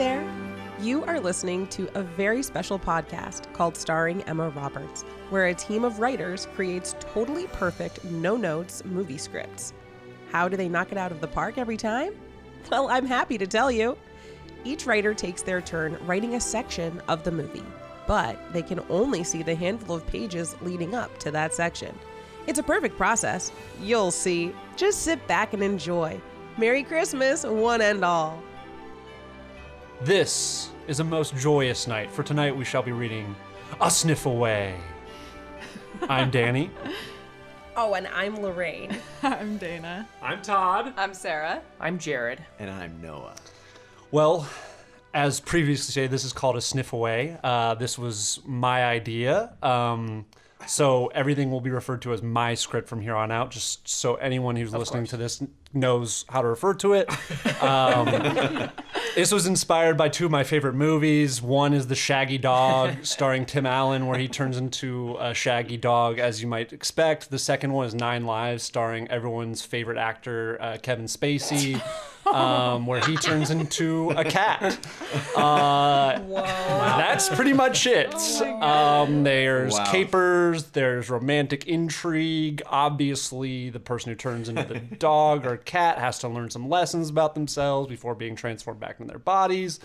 there. You are listening to a very special podcast called Starring Emma Roberts, where a team of writers creates totally perfect, no notes movie scripts. How do they knock it out of the park every time? Well, I'm happy to tell you. Each writer takes their turn writing a section of the movie, but they can only see the handful of pages leading up to that section. It's a perfect process. You'll see. Just sit back and enjoy. Merry Christmas, one and all. This is a most joyous night, for tonight we shall be reading A Sniff Away. I'm Danny. Oh, and I'm Lorraine. I'm Dana. I'm Todd. I'm Sarah. I'm Jarad. And I'm Noah. Well, as previously stated, this is called A Sniff Away. Uh, this was my idea. Um, so everything will be referred to as my script from here on out, just so anyone who's listening to this knows how to refer to it. Um, this was inspired by two of my favorite movies. One is The Shaggy Dog, starring Tim Allen, where he turns into a shaggy dog, as you might expect. The second one is Nine Lives, starring everyone's favorite actor, uh, Kevin Spacey. Um, where he turns into a cat. Uh, That's pretty much it. um, there's Wow. capers, there's romantic intrigue. Obviously, the person who turns into the dog or cat has to learn some lessons about themselves before being transformed back into their bodies.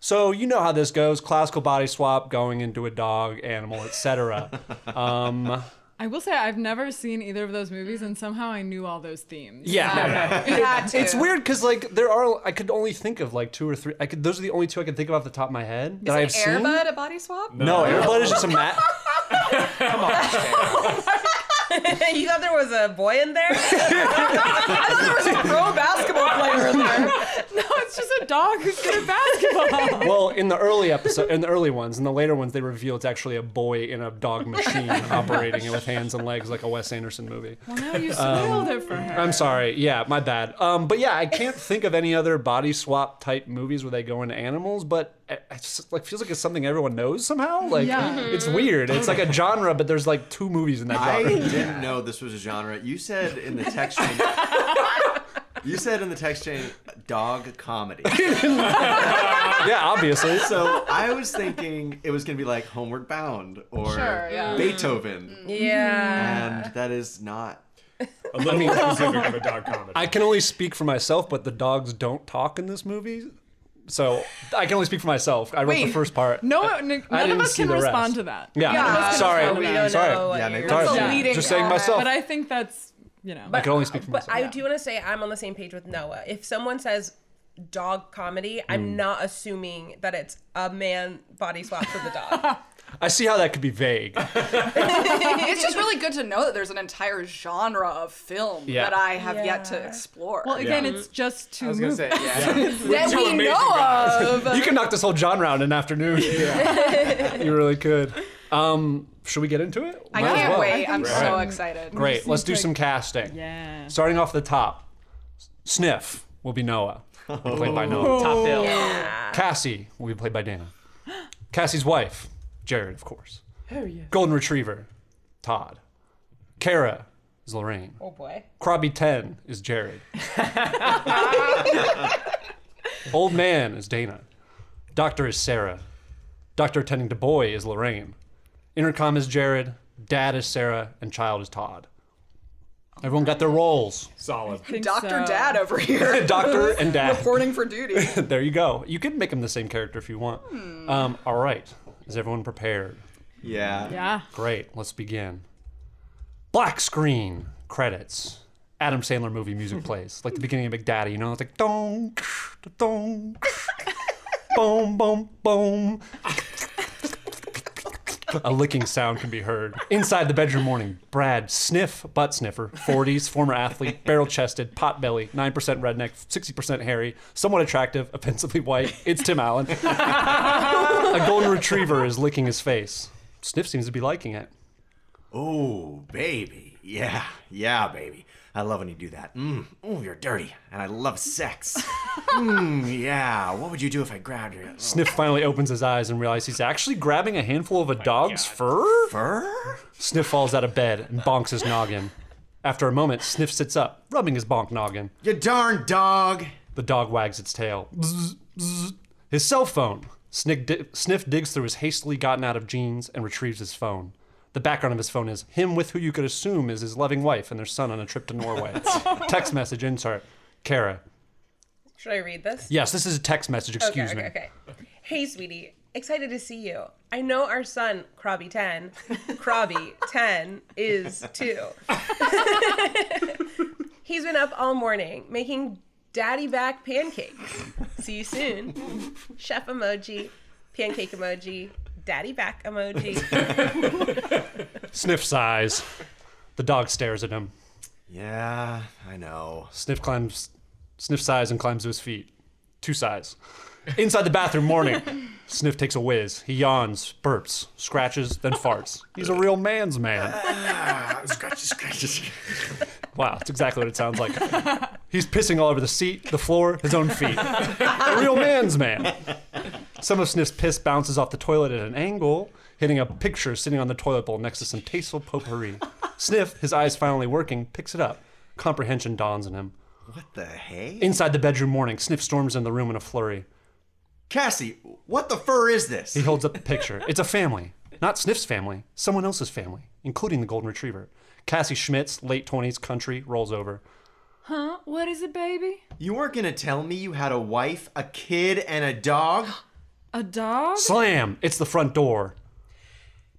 So you know how this goes: classical body swap, going into a dog, animal, etc. Um, I will say I've never seen either of those movies, and somehow I knew all those themes. yeah. You had. It's weird because like there are I could only think of like two or three. I could those are the only two I could think of off the top of my head that I've Is seen. Airbud a body swap? No, Airbud is just a mat. Come on. you thought there was a boy in there? I thought there was a pro basketball player in there. No, it's just a dog who's good at basketball. Well, in the early episode, in the early ones, in the later ones, they reveal it's actually a boy in a dog machine operating it with hands and legs like a Wes Anderson movie. well, no, you spoiled it for her. I'm sorry. Yeah, my bad. Um, but yeah, I can't think of any other body swap type movies where they go into animals. But it it just like feels like it's something everyone knows somehow. Like Yeah. it's weird. It's like a genre, but there's like two movies in that I genre. didn't know this was a genre. You said in the text chain. You said in the text chain, dog comedy. yeah, obviously. So I was thinking it was gonna be like Homeward Bound or Sure, yeah. Beethoven, yeah. and that is not. A little more specific of a dog comedy. I can only speak for myself, but the dogs don't talk in this movie. So I can only speak for myself. I wrote the first part. No, n- none of didn't us see can respond rest. to that. Yeah. None of Sorry. respond to we that. don't Sorry. Yeah, maybe Sorry. That's a Yeah. leading Just saying myself. But I think that's, you know. I can only speak for But myself. I do want to say I'm on the same page with Noah. If someone says dog comedy, I'm mm. not assuming that it's a man body swap for the dog. I see how that could be vague. It's just really good to know that there's an entire genre of film Yeah. that I have yet to Yeah. explore. well, again, Yeah. it's just two I was gonna movies. say, yeah. that we amazing know guys. of. you can knock this whole genre out in an afternoon. you really could. Um, should we get into it? I Might as can't well. wait. I'm think so so. excited. Great. Let's do some casting. Yeah. Starting off the top. Sniff will be Noah, played by Noah. Top bill. Cassie will be played by Dana. Cassie's wife, Jarad, of course. Oh yeah. Golden Retriever, Todd. Kara is Lorraine. oh boy. Krabby 10 is Jarad. Old man is Dana. Doctor is Sarah. Doctor attending to boy is Lorraine. Intercom is Jarad. Dad is Sarah. And child is Todd. Everyone got their roles. Solid. Dr. so. Dad over here. Doctor and dad. Reporting for duty. there you go. You can make them the same character if you want. Hmm. Um, all right. Is everyone prepared? Yeah. Yeah. Great. Let's begin. Black screen credits. Adam Sandler movie music plays like the beginning of Big Daddy. You know, it's like dong, dong, boom, boom, boom. A licking sound can be heard. Inside the bedroom morning, Brad Sniff, butt sniffer, 40s, former athlete, barrel chested, pot belly, 9% redneck, 60% hairy, somewhat attractive, offensively white. It's Tim Allen. A golden retriever is licking his face. Sniff seems to be liking it. Oh, baby. Yeah, yeah, baby. I love when you do that. Mm. Oh, you're dirty, and I love sex. mm, yeah. What would you do if I grabbed your Sniff finally opens his eyes and realizes he's actually grabbing a handful of a dog's fur. fur? Sniff falls out of bed and bonks his noggin. After a moment, Sniff sits up, rubbing his bonk noggin. You darn dog. The dog wags its tail. Bzz, bzz. His cell phone. Snick di- Sniff digs through his hastily gotten out of jeans and retrieves his phone. The background of his phone is him with who you could assume is his loving wife and their son on a trip to Norway. text message insert. Kara. Should I read this? Yes, this is a text message. Excuse okay, me. okay, okay. Hey, sweetie. Excited to see you. I know our son, Krabby 10, Krabby 10, is too. He's been up all morning making daddy back pancakes. See you soon. Chef emoji, pancake emoji, daddy back emoji. Sniff sighs. The dog stares at him. Yeah, I know. Sniff climbs, Sniff sighs and climbs to his feet. Two sighs. Inside the bathroom, morning. Sniff takes a whiz. He yawns, burps, scratches, then farts. He's a real man's man. Ah, scratches, scratches. Wow, that's exactly what it sounds like. He's pissing all over the seat, the floor, his own feet. A real man's man. Some of Sniff's piss bounces off the toilet at an angle, hitting a picture sitting on the toilet bowl next to some tasteful potpourri. Sniff, his eyes finally working, picks it up. Comprehension dawns on him. What the hey? Inside the bedroom morning, Sniff storms in the room in a flurry. Cassie, what the fur is this? He holds up the picture. It's a family. Not Sniff's family, someone else's family, including the golden retriever. Cassie Schmitz, late 20s, country, rolls over. Huh? What is it, baby? You weren't gonna tell me you had a wife, a kid, and a dog? A dog? Slam! It's the front door.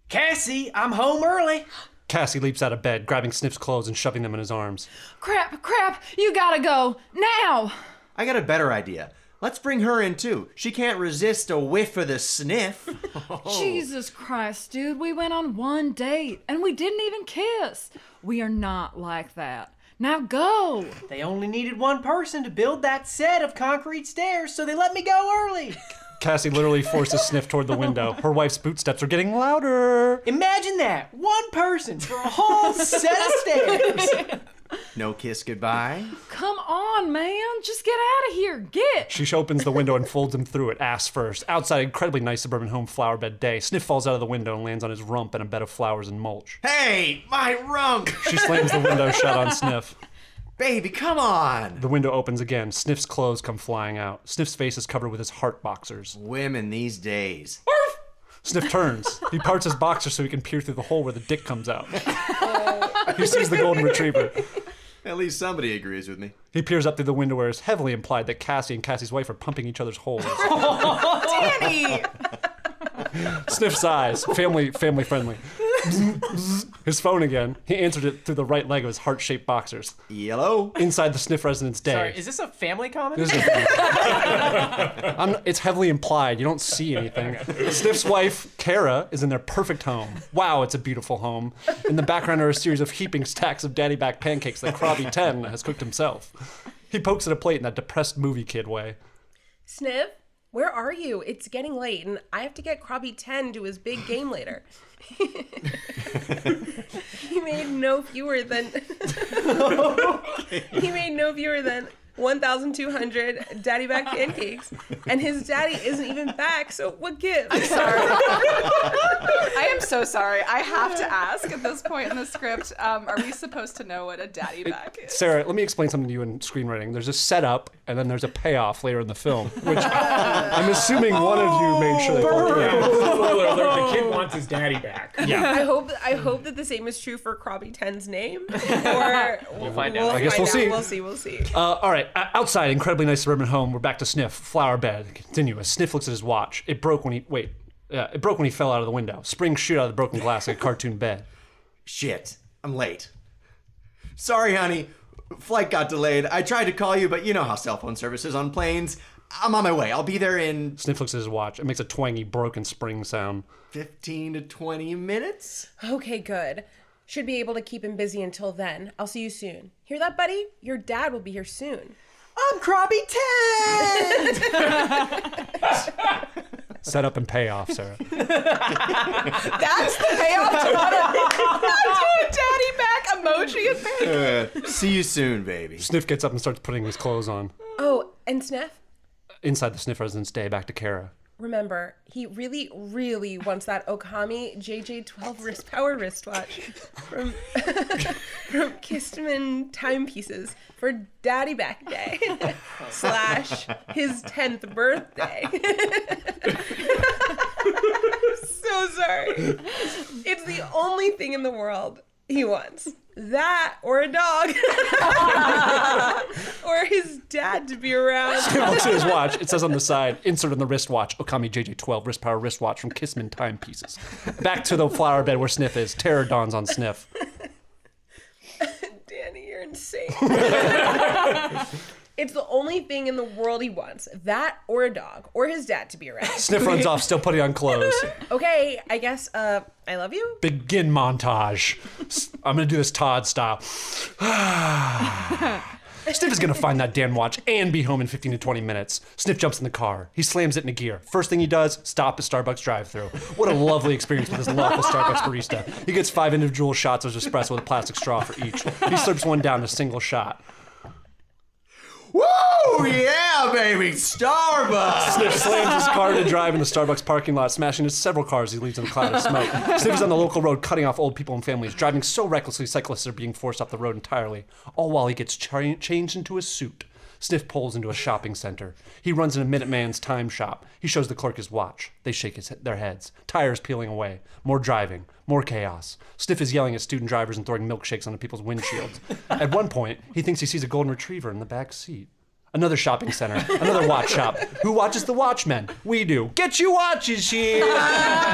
Cassie, I'm home early. Cassie leaps out of bed, grabbing Sniff's clothes and shoving them in his arms. Crap, crap, you gotta go. Now! I got a better idea. Let's bring her in too. She can't resist a whiff of the sniff. Oh. Jesus Christ, dude, we went on one date and we didn't even kiss. We are not like that. Now go! They only needed one person to build that set of concrete stairs, so they let me go early. Cassie literally forces Sniff toward the window. Her wife's bootsteps are getting louder. Imagine that. One person for a whole set of stairs. No kiss goodbye. Come on, man, just get out of here. Get! She opens the window and folds him through it, ass first. Outside, incredibly nice suburban home flower bed day. Sniff falls out of the window and lands on his rump in a bed of flowers and mulch. Hey, my rump! She slams the window shut on Sniff. Baby, come on! The window opens again. Sniff's clothes come flying out. Sniff's face is covered with his heart boxers. Women these days. Sniff turns. He parts his boxers so he can peer through the hole where the dick comes out. He sees the golden retriever. At least somebody agrees with me. He peers up through the window where it's heavily implied that Cassie and Cassie's wife are pumping each other's holes. Danny! Sniff sighs. Family, family friendly. His phone again. He answered it through the right leg of his heart-shaped boxers. Yellow? Inside the Sniff residence day. Sorry, is this a family comedy? This is I'm, it's heavily implied. You don't see anything. Sniff's wife, Kara, is in their perfect home. Wow, it's a beautiful home. In the background are a series of heaping stacks of daddy back pancakes that Krabby 10 has cooked himself. He pokes at a plate in that depressed movie kid way. Sniff, where are you? It's getting late, and I have to get Krabby 10 to his big game later. he made no fewer than. he made no fewer than 1,200 daddy back pancakes, and his daddy isn't even back, so what gives? I'm sorry. I am so sorry. I have to ask at this point in the script um, are we supposed to know what a daddy back is? Sarah, let me explain something to you in screenwriting. There's a setup, and then there's a payoff later in the film, which I'm assuming one of you made sure they pulled through. Spoiler alert, the kid wants his daddy back. Yeah. I hope I hope that the same is true for Krabby 10's name. Or we'll find out. I guess we'll find see. We'll see. We'll see. Uh, all right, outside, incredibly nice suburban home. We're back to Sniff, flower bed, continuous. Sniff looks at his watch. It broke when he wait. Yeah, it broke when he fell out of the window. Spring shoot out of the broken glass like a cartoon bed. Shit, I'm late. Sorry, honey. Flight got delayed. I tried to call you, but you know how cell phone service is on planes. I'm on my way. I'll be there in Sniff looks at his watch. It makes a twangy, broken spring sound. 15 to 20 minutes. Okay, good. Should be able to keep him busy until then. I'll see you soon. Hear that, buddy? Your dad will be here soon. I'm Krabby 10! Set up and pay off, Sarah. That's the payoff to what a, to a daddy back emoji and pancake. Uh, see you soon, baby. Sniff gets up and starts putting his clothes on. Oh, and Sniff? Inside the Sniff residence day, back to Kara. Remember, he really, really wants that Okami JJ12 wrist power wristwatch from from Kistman Timepieces for Daddy Back Day slash his tenth birthday. so sorry. It's the only thing in the world he wants. That or a dog. or his dad to be around. Looks at his watch. It says on the side, insert on the wristwatch, Okami JJ12 wrist power wristwatch from Kissman Timepieces. Back to the flower bed where Sniff is. Terror dawns on Sniff. Danny, you're insane. It's the only thing in the world he wants. That or a dog or his dad to be around. Sniff runs off, still putting on clothes. Okay, I guess uh I love you. Begin montage. I'm gonna do this Todd style. Sniff is gonna find that damn watch and be home in 15 to 20 minutes. Sniff jumps in the car. He slams it into gear. First thing he does, stop at Starbucks drive-through. What a lovely experience with his lawful Starbucks barista. He gets five individual shots of espresso with a plastic straw for each. He slurps one down in a single shot. Woo! Yeah, baby! Starbucks! Sniff slams his car to drive in the Starbucks parking lot, smashing into several cars he leaves in a cloud of smoke. Sniff is on the local road, cutting off old people and families, driving so recklessly cyclists are being forced off the road entirely, all while he gets cha- changed into a suit. Sniff pulls into a shopping center. He runs in into Minuteman's time shop. He shows the clerk his watch. They shake his, their heads. Tires peeling away. More driving. More chaos. Sniff is yelling at student drivers and throwing milkshakes onto people's windshields. at one point, he thinks he sees a golden retriever in the back seat. Another shopping center, another watch shop. Who watches the Watchmen? We do. Get you watches here!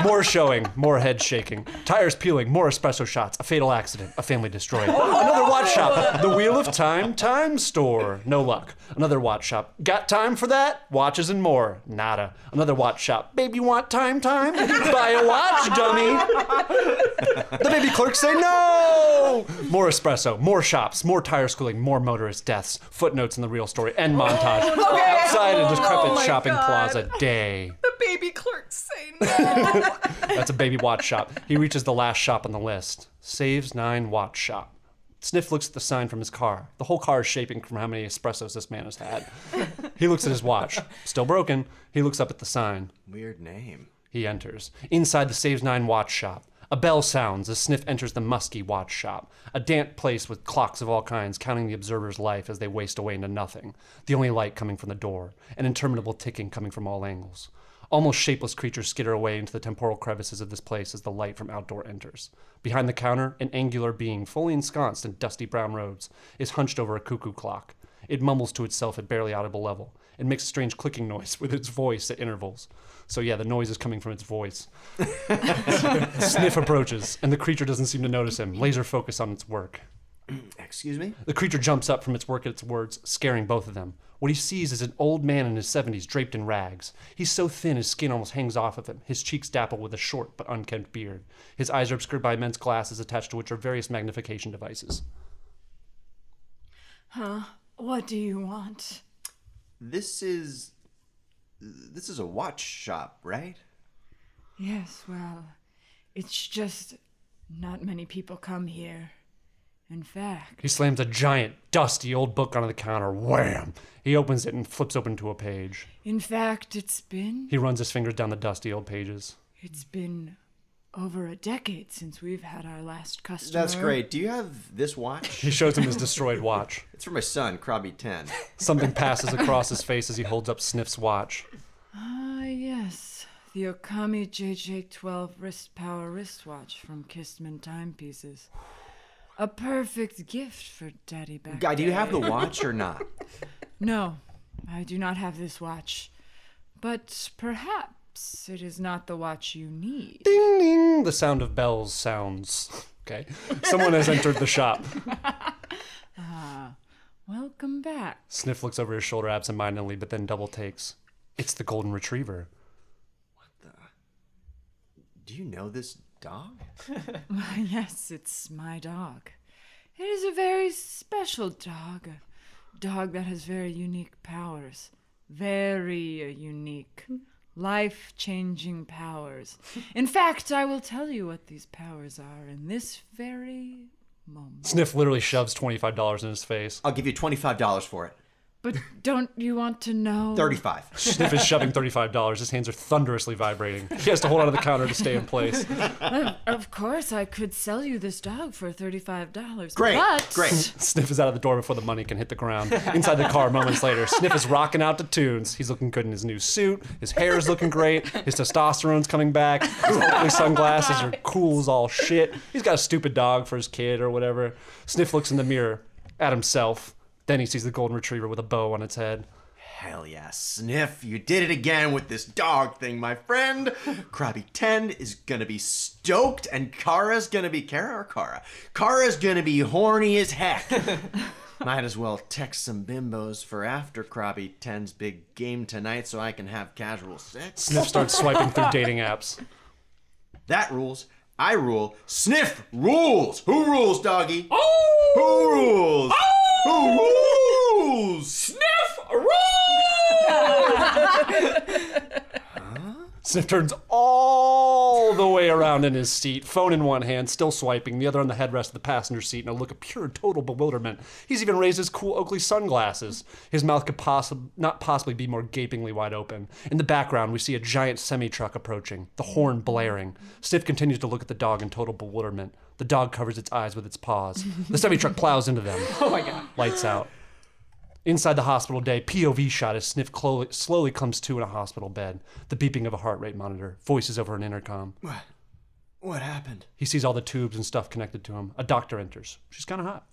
More showing, more head shaking. Tires peeling, more espresso shots, a fatal accident, a family destroyed. Another watch shop, the Wheel of Time Time Store. No luck. Another watch shop. Got time for that? Watches and more. Nada. Another watch shop. Baby want time time? Buy a watch, dummy. The baby clerks say no! More espresso, more shops, more tire schooling, more motorist deaths, footnotes in the real story, end oh. montage. Outside a decrepit Oh shopping God. plaza day. The baby clerks say no. That's a baby watch shop. He reaches the last shop on the list. Saves Nine Watch Shop. Sniff looks at the sign from his car. The whole car is shaking from how many espressos this man has had. He looks at his watch. Still broken. He looks up at the sign. Weird name. He enters. Inside the Saves Nine watch shop. A bell sounds as Sniff enters the musky watch shop, a damp place with clocks of all kinds counting the observer's life as they waste away into nothing, the only light coming from the door, an interminable ticking coming from all angles. Almost shapeless creatures skitter away into the temporal crevices of this place as the light from outdoor enters. Behind the counter, an angular being, fully ensconced in dusty brown robes, is hunched over a cuckoo clock. It mumbles to itself at barely audible level. It makes a strange clicking noise with its voice at intervals. So yeah, the noise is coming from its voice. Sniff approaches, and the creature doesn't seem to notice him, laser focus on its work. Excuse me? The creature jumps up from its work at its words, scaring both of them. What he sees is an old man in his 70s draped in rags. He's so thin his skin almost hangs off of him, his cheeks dapple with a short but unkempt beard. His eyes are obscured by immense glasses attached to which are various magnification devices. Huh? What do you want? This is. This is a watch shop, right? Yes, well, it's just not many people come here. In fact, He slams a giant, dusty old book onto the counter. Wham! He opens it and flips open to a page. in fact, it's been He runs his fingers down the dusty old pages. it's been over a decade since we've had our last customer. That's great. Do you have this watch? He shows him his destroyed watch. It's for my son, Krabby 10. Something passes across his face as he holds up Sniff's watch. Ah, yes. The Okami JJ12 wrist power wristwatch from Kistman Timepieces. A perfect gift for Daddy Back. Guy, do you have the watch or not? No, I do not have this watch. But perhaps it is not the watch you need. Ding ding! The sound of bells sounds. Okay. Someone has entered the shop. Ah, Welcome back. Sniff looks over his shoulder absentmindedly, but then double takes. It's the golden retriever. What the? Do you know this dog? yes, it's my dog. It is a very special dog. A dog that has very unique powers. Very uh, unique. Life changing powers. In fact, I will tell you what these powers are in this very moment. Sniff literally shoves $25 in his face. I'll give you $25 for it. But don't you want to know? 35. Sniff is shoving $35. His hands are thunderously vibrating. He has to hold onto the counter to stay in place. Of course, I could sell you this dog for thirty-five dollars. Great, but great. Sniff is out of the door before the money can hit the ground. Inside the car, moments later, Sniff is rocking out to tunes. He's looking good in his new suit. His hair is looking great. His testosterone's coming back. His ugly sunglasses are cool as all shit. He's got a stupid dog for his kid or whatever. Sniff looks in the mirror at himself. Then he sees the golden retriever with a bow on its head. Hell yeah, Sniff, you did it again with this dog thing, my friend. Krabby 10 is gonna be stoked, and Kara's gonna be Kara or Kara? Kara's gonna be horny as heck. Might as well text some bimbos for after Krabby 10's big game tonight so I can have casual sex. Sniff starts swiping through dating apps. That rules. I rule. Sniff rules. Who rules, doggy? Oh! Who rules? Who rules? Sniff Sniff turns all the way around in his seat, phone in one hand, still swiping, the other on the headrest of the passenger seat in a look of pure total bewilderment. He's even raised his cool Oakley sunglasses. His mouth could possi- not possibly be more gapingly wide open. In the background, we see a giant semi truck approaching, the horn blaring. Sniff continues to look at the dog in total bewilderment. The dog covers its eyes with its paws. The semi truck plows into them. Oh my god. Lights out. Inside the hospital day, POV shot as Sniff clo- slowly comes to in a hospital bed. The beeping of a heart rate monitor, voices over an intercom. What? What happened? He sees all the tubes and stuff connected to him. A doctor enters. She's kind of hot.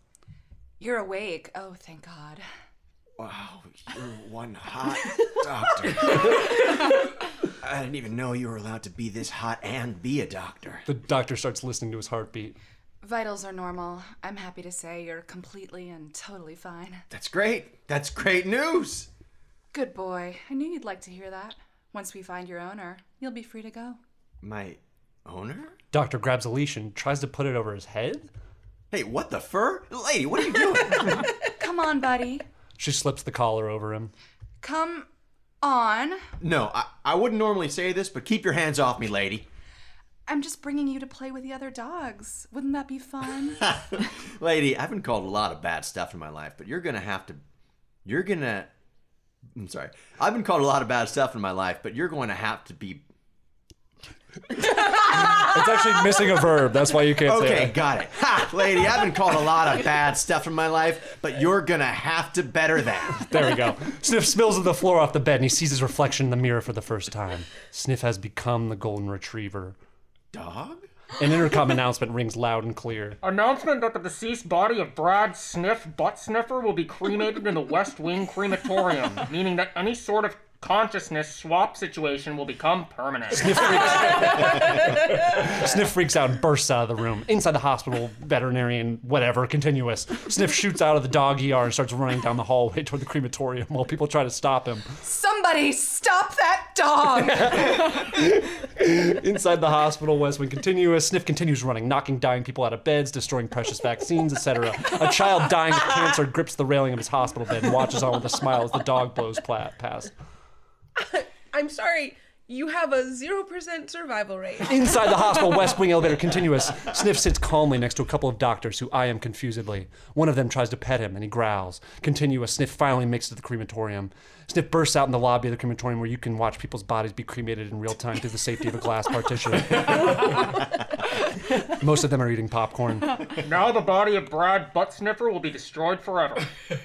You're awake. Oh, thank God. Wow, you're one hot doctor. I didn't even know you were allowed to be this hot and be a doctor. The doctor starts listening to his heartbeat. Vitals are normal. I'm happy to say you're completely and totally fine. That's great. That's great news. Good boy. I knew you'd like to hear that. Once we find your owner, you'll be free to go. My owner? Doctor grabs a leash and tries to put it over his head. Hey, what the fur? Lady, what are you doing? Come on, buddy. She slips the collar over him. Come on. no, I, I wouldn't normally say this, but keep your hands off me, lady. I'm just bringing you to play with the other dogs. Wouldn't that be fun? Lady, I've been called a lot of bad stuff in my life, but you're gonna have to. You're gonna. I'm sorry. I've been called a lot of bad stuff in my life, but you're going to have to be. It's actually missing a verb. That's why you can't say Okay, got it. Ha! Lady, I've been called a lot of bad stuff in my life, but you're gonna have to better that. There we go. Sniff spills to the floor off the bed and he sees his reflection in the mirror for the first time. Sniff has become the golden retriever. Dog? An intercom announcement rings loud and clear. Announcement that the deceased body of Brad Sniff, butt sniffer, will be cremated in the West Wing crematorium, meaning that any sort of consciousness swap situation will become permanent. Sniff freaks, Sniff freaks out and bursts out of the room. Inside the hospital, veterinarian, whatever, continuous. Sniff shoots out of the dog ER and starts running down the hallway toward the crematorium while people try to stop him. Somebody stop that dog! Inside the hospital, West Wing continuous. Sniff continues running, knocking dying people out of beds, destroying precious vaccines, etc. A child dying of cancer grips the railing of his hospital bed and watches on with a smile as the dog blows pla- past. I'm sorry. You have a 0% survival rate. Inside the hospital West Wing elevator continuous, Sniff sits calmly next to a couple of doctors who eye him confusedly. One of them tries to pet him and he growls. Continuous, Sniff finally makes it to the crematorium. Sniff bursts out in the lobby of the crematorium where you can watch people's bodies be cremated in real time through the safety of a glass partition. Most of them are eating popcorn. now the body of Brad Butt Sniffer will be destroyed forever.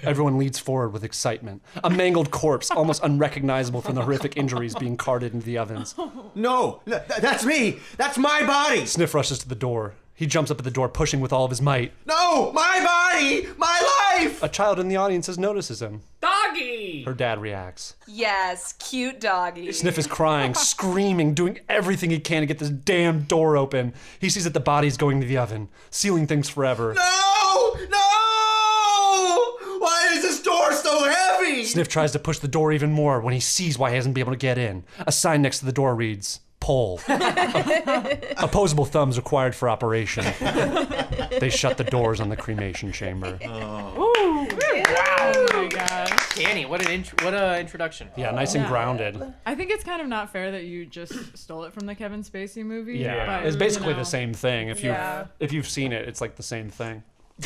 Everyone leads forward with excitement. A mangled corpse, almost unrecognizable from the horrific injuries being carted into the ovens. No, th- th- that's me. That's my body. Sniff rushes to the door. He jumps up at the door, pushing with all of his might. No, my body, my life. A child in the audience notices him. Doggy! Her dad reacts. yes, cute doggy. Sniff is crying, screaming, doing everything he can to get this damn door open. He sees that the body's going to the oven, sealing things forever. No, no. Why is this door so heavy? Sniff tries to push the door even more when he sees why he hasn't been able to get in. A sign next to the door reads, Pull. Opposable thumbs required for operation. they shut the doors on the cremation chamber. Oh my gosh. Danny, what an int- what a introduction. Yeah, nice and grounded. I think it's kind of not fair that you just stole it from the Kevin Spacey movie. Yeah, but, it's basically you know, the same thing. If you Yeah. if you've seen it, it's like the same thing.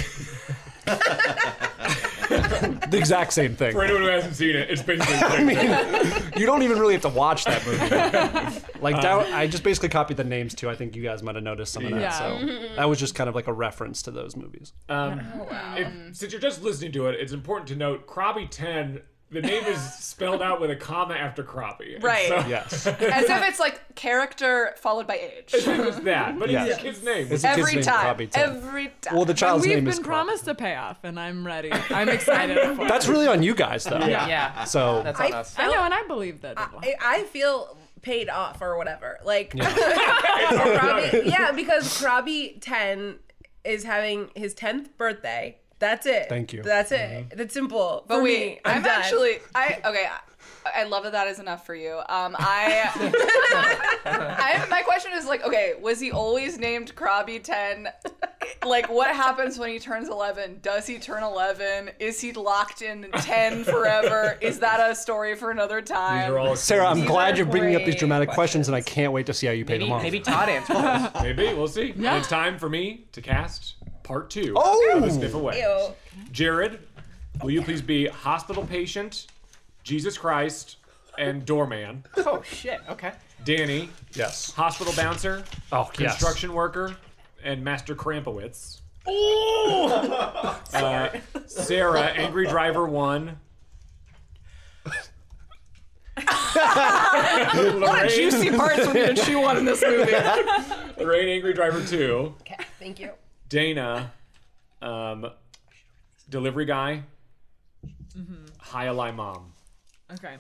the exact same thing. For anyone who hasn't seen it, it's basically the same thing. You don't even really have to watch that movie. like down, I just basically copied the names too. I think you guys might have noticed some of that. Yeah. So that was just kind of like a reference to those movies. Um, if, since you're just listening to it, it's important to note Krabby 10, the name is spelled out with a comma after Krabby. Right. So, Yes. As if it's like character followed by age. it was that, but Yeah. it's a kid's name. It's a kid's Every name, time. Krabby Ten. Every time. Well, the And child's we've been is Krabby. promised a payoff, and I'm ready. I'm excited for That's it. really on you guys, though. Yeah. yeah. So That's on I- us. I know, and I believe that. I, I feel paid off or whatever. Like, Krabby, yeah, because Krabby 10 is having his 10th birthday. That's it. Thank you. That's it. That's simple. But For wait, me, I'm, I'm, done. actually I okay. I, I love that that is enough for you. Um, I, I my question is like, okay, was he always named Krabby Ten? Like, what happens when he turns eleven? Does he turn eleven? Is he locked in ten forever? Is that a story for another These time? are all Sarah, I'm These glad you're bringing up these dramatic questions, and I can't wait to see how you pay Maybe, them off. maybe Todd answers. Maybe, we'll see. Yeah. It's time for me to cast part two Oh! of the Sniff Away. Ew. Jarad, will you please be hospital patient, Jesus Christ, and doorman? Oh shit. Okay. Danny, Yes. hospital bouncer, Oh, yes. construction worker, and Master Krampowitz. Uh, Sarah, angry driver one. What a juicy parts for me to chew on in this movie. Lorraine, angry driver two. Okay, thank you. Dana, um, delivery guy. Hi, Eli mom. okay.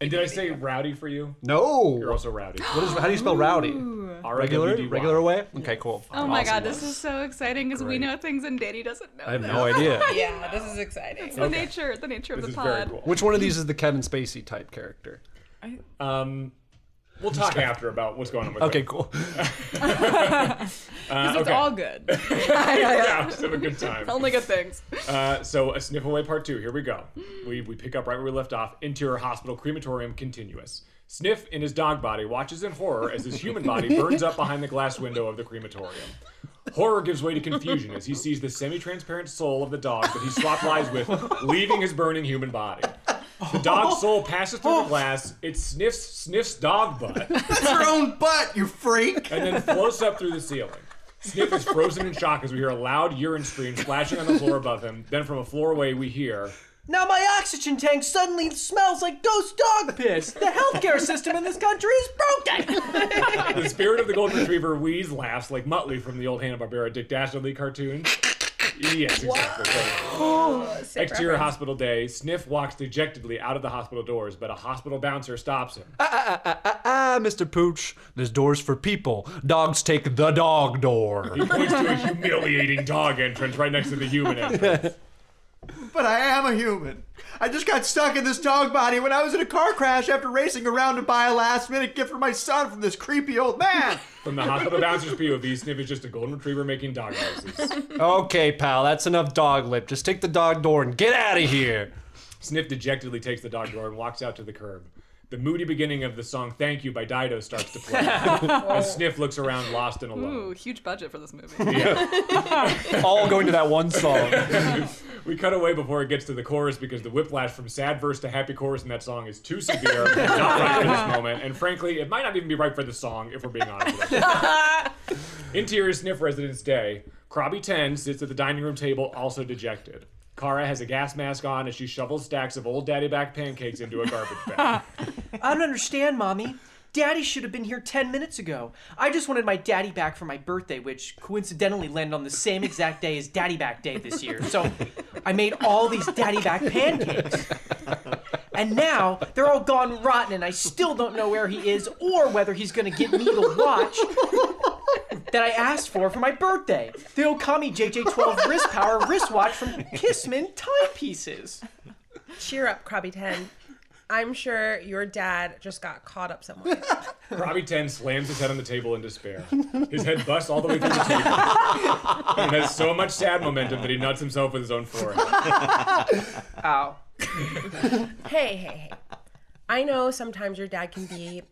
And did I say rowdy for you? No. You're also rowdy. What is, how do you spell rowdy? Regular? Regular way? Okay, cool. Oh my Awesome. god, this is so exciting because we know things and Danny doesn't know. I have them. no idea. Yeah, this is exciting. It's the nature, the nature of the is very pod. cool. Which one of these is the Kevin Spacey type character? Um, we'll talk after about what's going on with it. Okay, it. cool. Uh, It's all good. yeah, just have a good time. Only good things. Uh, so a sniff away part two. Here we go. We we pick up right where we left off. Interior hospital crematorium continuous. Sniff in his dog body watches in horror as his human body burns up behind the glass window of the crematorium. Horror gives way to confusion as he sees the semi-transparent soul of the dog that he swapped lives with, leaving his burning human body. The dog's oh. soul passes through the oh. glass. It sniffs Sniff's dog butt That's your own butt, you freak. and then floats up through the ceiling. Sniff is frozen in shock as we hear a loud urine stream splashing on the floor above him. Then from a floor away, we hear Now my oxygen tank suddenly smells like ghost dog piss. The healthcare system in this country is broken. the spirit of the golden retriever wheeze laughs like Muttley from the old Hanna Barbera Dick Dastardly cartoon. Yes, exactly. Exterior hospital day. Sniff walks dejectedly out of the hospital doors, but a hospital bouncer stops him. Ah, ah, ah, ah Mr. Pooch, this door's for people. Dogs take the dog door. He points to a humiliating dog entrance right next to the human entrance. But I am a human. I just got stuck in this dog body when I was in a car crash after racing around to buy a last minute gift for my son from this creepy old man. From the hospital bouncer's POV, Sniff is just a golden retriever making dog noises. Okay, pal, that's enough dog lip. Just take the dog door and get out of here. Sniff dejectedly takes the dog door and walks out to the curb. The moody beginning of the song Thank You by Dido starts to play. as Sniff looks around lost and Ooh, alone. huge budget for this movie. All going to that one song. We cut away before it gets to the chorus because the whiplash from sad verse to happy chorus in that song is too severe, and not right for this moment, and frankly, it might not even be right for the song if we're being honest with ourselves. Interior Sniff Residence Day. Krabby 10 sits at the dining room table, also dejected. Kara has a gas mask on as she shovels stacks of old daddy back pancakes into a garbage bag. I don't understand, mommy. Daddy should have been here 10 minutes ago. I just wanted my daddy back for my birthday, which coincidentally landed on the same exact day as Daddy Back Day this year. So I made all these daddy back pancakes. And now they're all gone rotten, and I still don't know where he is or whether he's gonna get me the watch that I asked for for my birthday. The Okami JJ12 wrist power wristwatch from Kissman Timepieces. Cheer up, Krabby 10. I'm sure your dad just got caught up somewhere. Krabby 10 slams his head on the table in despair. His head busts all the way through the table. and has so much sad momentum that he nuts himself with his own forehead. Ow. hey, hey, hey. I know sometimes your dad can be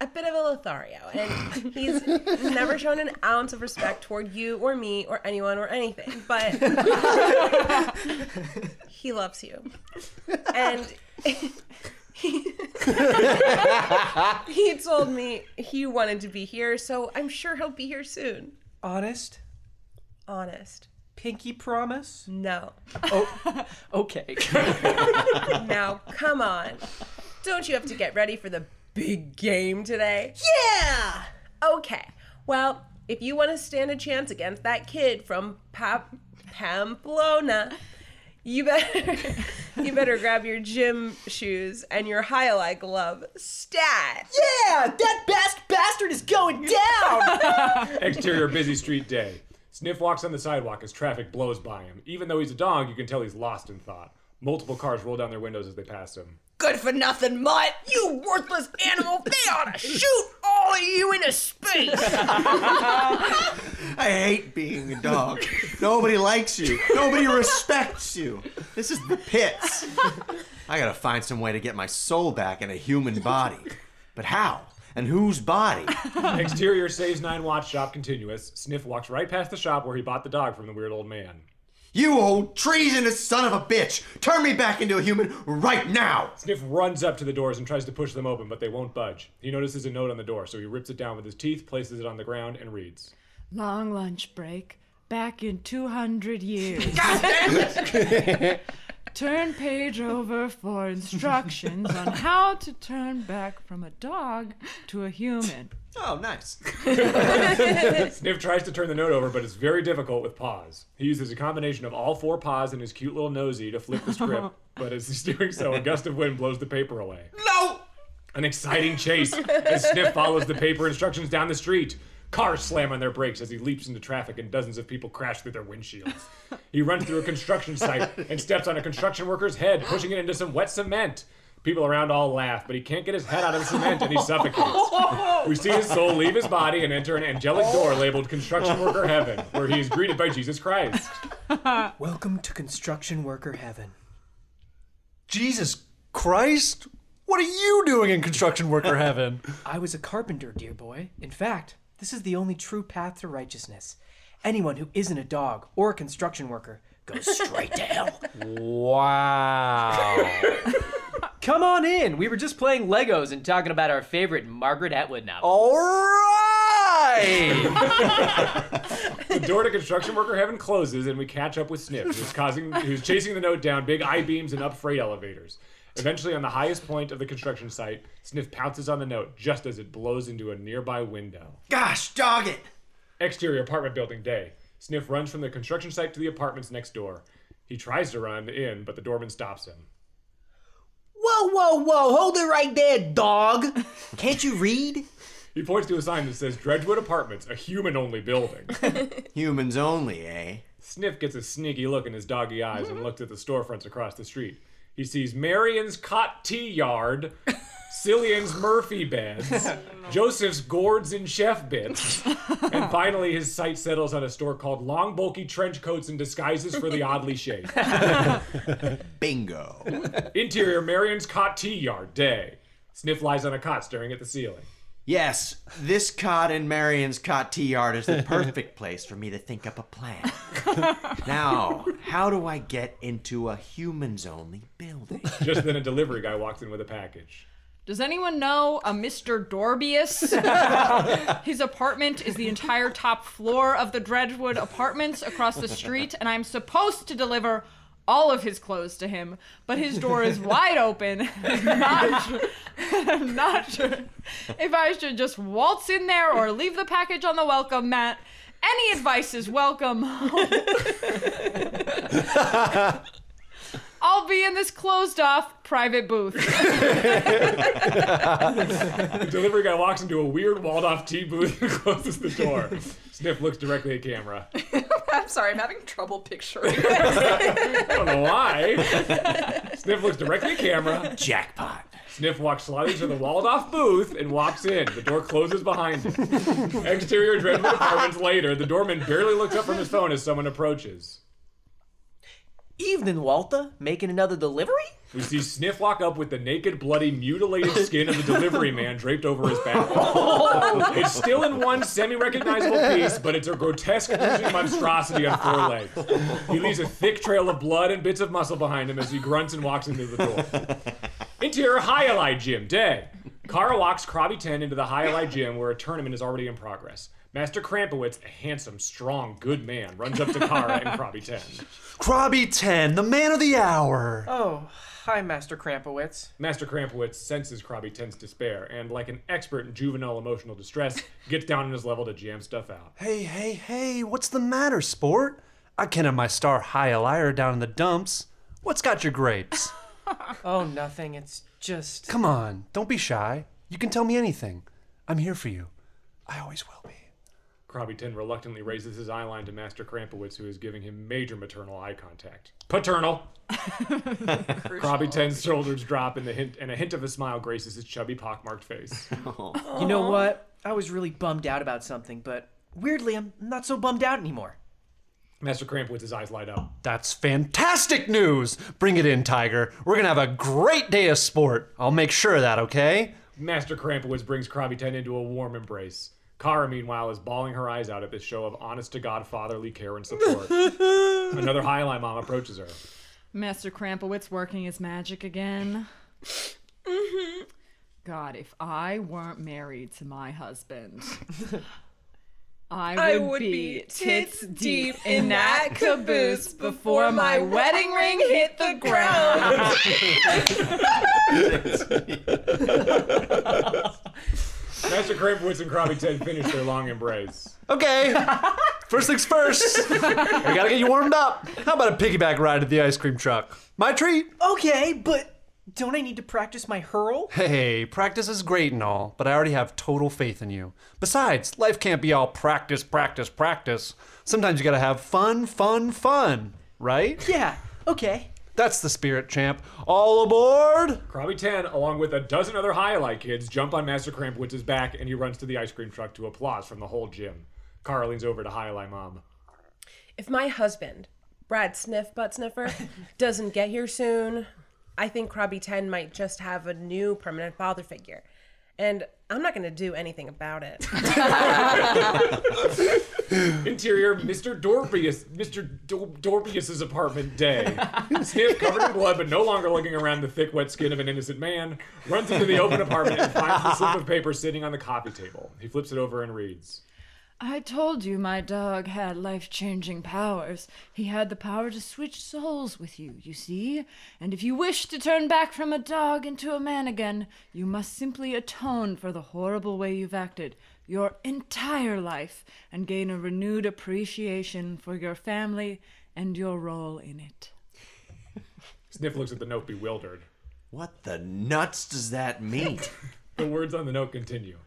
a bit of a Lothario, and he's never shown an ounce of respect toward you or me or anyone or anything. But he loves you, and he, he told me he wanted to be here, so I'm sure he'll be here soon. Honest? Honest. Pinky promise? No. Oh, okay. Now, come on. Don't you have to get ready for the big game today? Yeah! Okay. Well, if you want to stand a chance against that kid from Pap- Pamplona, you better you better grab your gym shoes and your highlight glove. Stat! yeah, that bast bastard is going down. Exterior busy street day. Sniff walks on the sidewalk as traffic blows by him. Even though he's a dog, you can tell he's lost in thought. Multiple cars roll down their windows as they pass him. Good for nothing, mutt! You worthless animal! They ought to shoot all of you into space! I hate being a dog. Nobody likes you. Nobody respects you. This is the pits. I gotta find some way to get my soul back in a human body. But how? And whose body? Exterior saves nine watch shop continuous. Sniff walks right past the shop where he bought the dog from the weird old man. You old treasonous son of a bitch! Turn me back into a human right now! Sniff runs up to the doors and tries to push them open, but they won't budge. He notices a note on the door, so he rips it down with his teeth, places it on the ground, and reads. Long lunch break. Back in 200 years. turn page over for instructions on how to turn back from a dog to a human. Oh, nice. Sniff tries to turn the note over, but it's very difficult with paws. He uses a combination of all four paws and his cute little nosy to flip the script, but as he's doing so, a gust of wind blows the paper away. No! An exciting chase as Sniff follows the paper instructions down the street. Cars slam on their brakes as he leaps into traffic and dozens of people crash through their windshields. He runs through a construction site and steps on a construction worker's head, pushing it into some wet cement. People around all laugh, but he can't get his head out of the cement and he suffocates. We see his soul leave his body and enter an angelic door labeled Construction Worker Heaven, where he is greeted by Jesus Christ. Welcome to construction worker heaven. Jesus Christ! What are you doing in construction worker heaven? I was a carpenter, dear boy. In fact, this is the only true path to righteousness. Anyone who isn't a dog or a construction worker goes straight to hell. Wow. Come on in. We were just playing Legos and talking about our favorite Margaret Atwood novel. All right. The door to Construction Worker Heaven closes, and we catch up with Sniff, who's causing, who's chasing the note down big I beams and up freight elevators. Eventually, on the highest point of the construction site, Sniff pounces on the note just as it blows into a nearby window. Gosh, dog it! Exterior apartment building day. Sniff runs from the construction site to the apartments next door. He tries to run in, but the doorman stops him. Whoa, whoa, whoa, hold it right there, dog. Can't you read? He points to a sign that says Dredgewood Apartments, a human only building. Humans only, eh? Sniff gets a sneaky look in his doggy eyes and looks at the storefronts across the street. He sees Marion's Cot Tea Yard, Cillian's Murphy Beds, Joseph's Gourds and Chef Bits, and finally his sight settles on a store called Long Bulky Trench Coats and Disguises for the Oddly Shaped. Bingo. Interior Marion's Cot Tea Yard, day. Sniff lies on a cot staring at the ceiling. Yes, this cot in Marion's cot tea yard is the perfect place for me to think up a plan. now, how do I get into a humans only building? Just then a delivery guy walks in with a package. Does anyone know a Mr. Dorbius? His apartment is the entire top floor of the Dredgewood apartments across the street, and I'm supposed to deliver all of his clothes to him, but his door is wide open. I'm not sure, I'm not sure if I should just waltz in there or leave the package on the welcome mat. Any advice is welcome. I'll be in this closed off private booth. The delivery guy walks into a weird walled off tea booth and closes the door. Sniff looks directly at camera. I'm sorry, I'm having trouble picturing. I don't know why. Sniff looks directly at camera. Jackpot. Sniff walks slightly to the walled off booth and walks in. The door closes behind him. Exterior Dreadwood Apartments later, the doorman barely looks up from his phone as someone approaches. Evening, Walter. Making another delivery? We see Sniff walk up with the naked, bloody, mutilated skin of the delivery man draped over his back. it's still in one semi-recognizable piece, but it's a grotesque monstrosity on four legs. He leaves a thick trail of blood and bits of muscle behind him as he grunts and walks into the door. Interior Highlight Gym, dead. Kara walks Krabby 10 into the Highlight Gym where a tournament is already in progress. Master Krampowitz, a handsome, strong, good man, runs up to Kara and Krabby 10. Krabby 10, the man of the hour. Oh, hi, Master Krampowitz. Master Krampowitz senses Krabby 10's despair and, like an expert in juvenile emotional distress, gets down on his level to jam stuff out. Hey, hey, hey, what's the matter, sport? I can't have my star high a liar down in the dumps. What's got your grapes? Oh, nothing. It's just. Come on, don't be shy. You can tell me anything. I'm here for you. I always will be. Krabby 10 reluctantly raises his eye line to Master Krampowitz, who is giving him major maternal eye contact. Paternal! Krabby 10's shoulders drop and, the hint, and a hint of a smile graces his chubby, pockmarked face. Oh. You know what? I was really bummed out about something, but weirdly, I'm not so bummed out anymore. Master Krampowitz's eyes light up. That's fantastic news! Bring it in, Tiger. We're gonna have a great day of sport. I'll make sure of that, okay? Master Krampowitz brings Krabby 10 into a warm embrace. Kara, meanwhile, is bawling her eyes out at this show of honest to God fatherly care and support. Another Highline Mom approaches her. Master Krampowitz working his magic again. Mm-hmm. God, if I weren't married to my husband, I would, I would be, be tits tits deep in that caboose before my wedding ring hit the ground. Master Krampowitz and Krabby Ten finish their long embrace. Okay. First things first. we gotta get you warmed up. How about a piggyback ride at the ice cream truck? My treat. Okay, but don't I need to practice my hurl? Hey, practice is great and all, but I already have total faith in you. Besides, life can't be all practice, practice, practice. Sometimes you gotta have fun, fun, fun, right? Yeah, okay. That's the spirit, champ. All aboard! Krabby 10, along with a dozen other Highlight kids, jump on Master Krampowitz's back and he runs to the ice cream truck to applause from the whole gym. Kara leans over to Highlight Mom. If my husband, Brad Sniff Butt Sniffer, doesn't get here soon, I think Krabby 10 might just have a new permanent father figure. And I'm not going to do anything about it. Interior, Mr. Dorpius, Mr. Do- Dorpius's apartment day. Sniff, covered in blood but no longer looking around the thick, wet skin of an innocent man, runs into the open apartment and finds the slip of paper sitting on the coffee table. He flips it over and reads. I told you my dog had life changing powers. He had the power to switch souls with you, you see? And if you wish to turn back from a dog into a man again, you must simply atone for the horrible way you've acted your entire life and gain a renewed appreciation for your family and your role in it. Sniff looks at the note bewildered. What the nuts does that mean? The words on the note continue.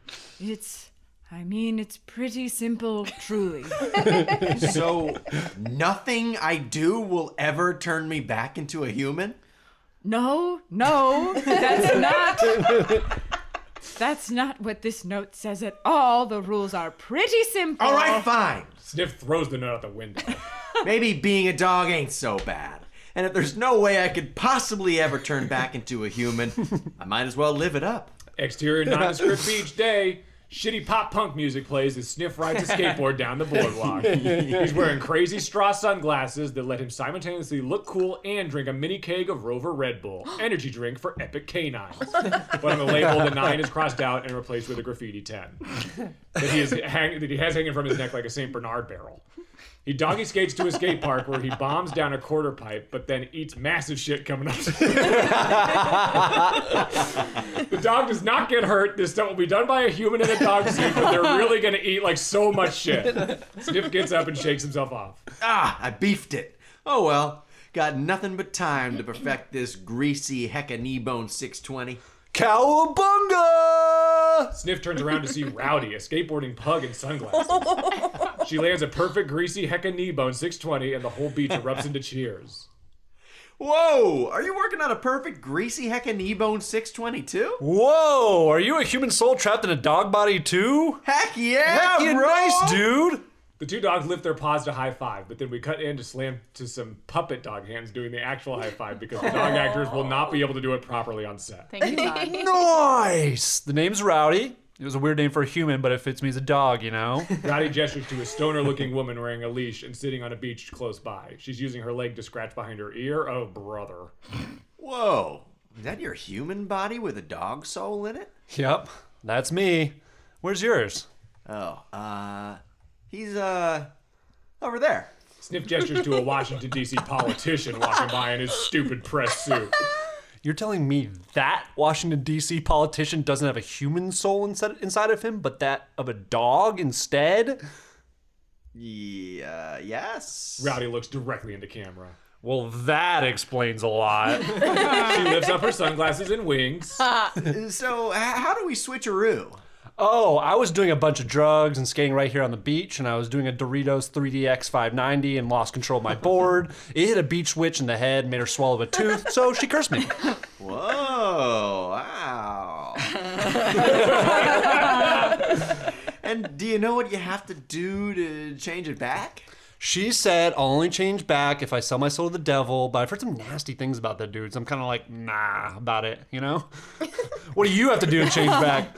It's. I mean, it's pretty simple, truly. so, nothing I do will ever turn me back into a human? No, no, that's not. That's not what this note says at all. The rules are pretty simple. All right, fine. Sniff throws the note out the window. Maybe being a dog ain't so bad. And if there's no way I could possibly ever turn back into a human, I might as well live it up. Exterior nondescript beach day. Shitty pop punk music plays as Sniff rides a skateboard down the boardwalk. He's wearing crazy straw sunglasses that let him simultaneously look cool and drink a mini keg of Rover Red Bull, energy drink for epic canines. But on the label, the 9 is crossed out and replaced with a graffiti 10 that he, is hang- that he has hanging from his neck like a St. Bernard barrel. He doggy skates to a skate park where he bombs down a quarter pipe, but then eats massive shit coming up. the dog does not get hurt. This stunt will be done by a human in a dog suit, but they're really gonna eat like so much shit. Sniff gets up and shakes himself off. Ah, I beefed it. Oh well, got nothing but time to perfect this greasy hecka knee bone 620. Cowabunga! Sniff turns around to see Rowdy, a skateboarding pug in sunglasses. She lands a perfect greasy hecka knee bone 620, and the whole beach erupts into cheers. Whoa, are you working on a perfect greasy hecka knee bone 622? Whoa, are you a human soul trapped in a dog body too? Heck yeah, Heck yeah, bro! nice, dude! The two dogs lift their paws to high five, but then we cut in to slam to some puppet dog hands doing the actual high five because the dog actors will not be able to do it properly on set. Thank you, Todd. Nice. The name's Rowdy. It was a weird name for a human, but it fits me as a dog, you know? Rowdy gestures to a stoner looking woman wearing a leash and sitting on a beach close by. She's using her leg to scratch behind her ear. Oh, brother. Whoa. Is that your human body with a dog soul in it? yep, that's me. Where's yours? Oh, uh, he's, uh, over there. Sniff gestures to a Washington, D.C. politician walking by in his stupid press suit. You're telling me that Washington, D.C. politician doesn't have a human soul inside, inside of him, but that of a dog instead? Yeah, yes. Rowdy looks directly into camera. Well, that explains a lot. She lifts up her sunglasses and wings. So, h- how do we switcheroo? Oh, I was doing a bunch of drugs and skating right here on the beach, and I was doing a Doritos 3DX 590 and lost control of my board. It hit a beach witch in the head, made her swallow a tooth, so she cursed me. Whoa, wow. and do you know what you have to do to change it back? She said, I'll only change back if I sell my soul to the devil, but I've heard some nasty things about that dude, so I'm kind of like, nah, about it, you know? what do you have to do to change back?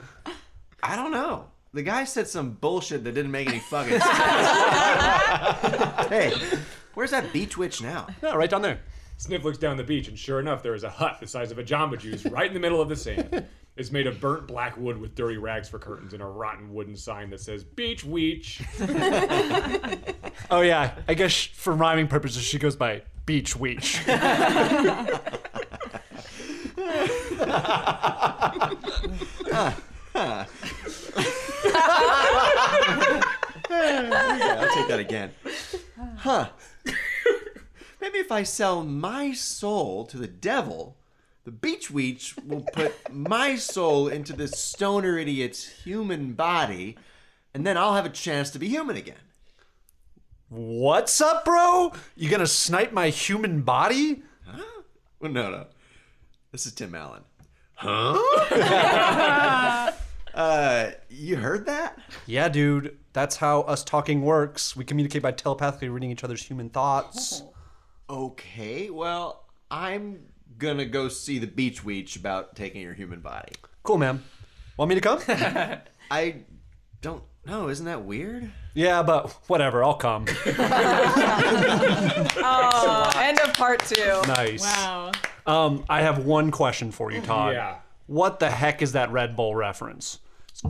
I don't know. The guy said some bullshit that didn't make any fucking sense. hey, where's that beach witch now? Yeah, right down there. Sniff looks down the beach, and sure enough, there is a hut the size of a Jamba Juice right in the middle of the sand. It's made of burnt black wood with dirty rags for curtains and a rotten wooden sign that says Beach Weech. Oh, yeah, I guess for rhyming purposes, she goes by Beach Weech. Yeah, I'll take that again. Huh. Maybe if I sell my soul to the devil, the beach weech will put my soul into this stoner idiot's human body, and then I'll have a chance to be human again. What's up, bro? You gonna snipe my human body? Huh? Well, no, no. This is Tim Allen. Huh? uh, you heard that? Yeah, dude. That's how us talking works. We communicate by telepathically reading each other's human thoughts. Okay, well, I'm gonna go see the beach weech about taking your human body. Cool, man. Want me to come? I don't know. Isn't that weird? yeah, but whatever. I'll come. Oh, end of part two. Nice. Wow. Um, I have one question for you, Todd. Yeah. What the heck is that Red Bull reference?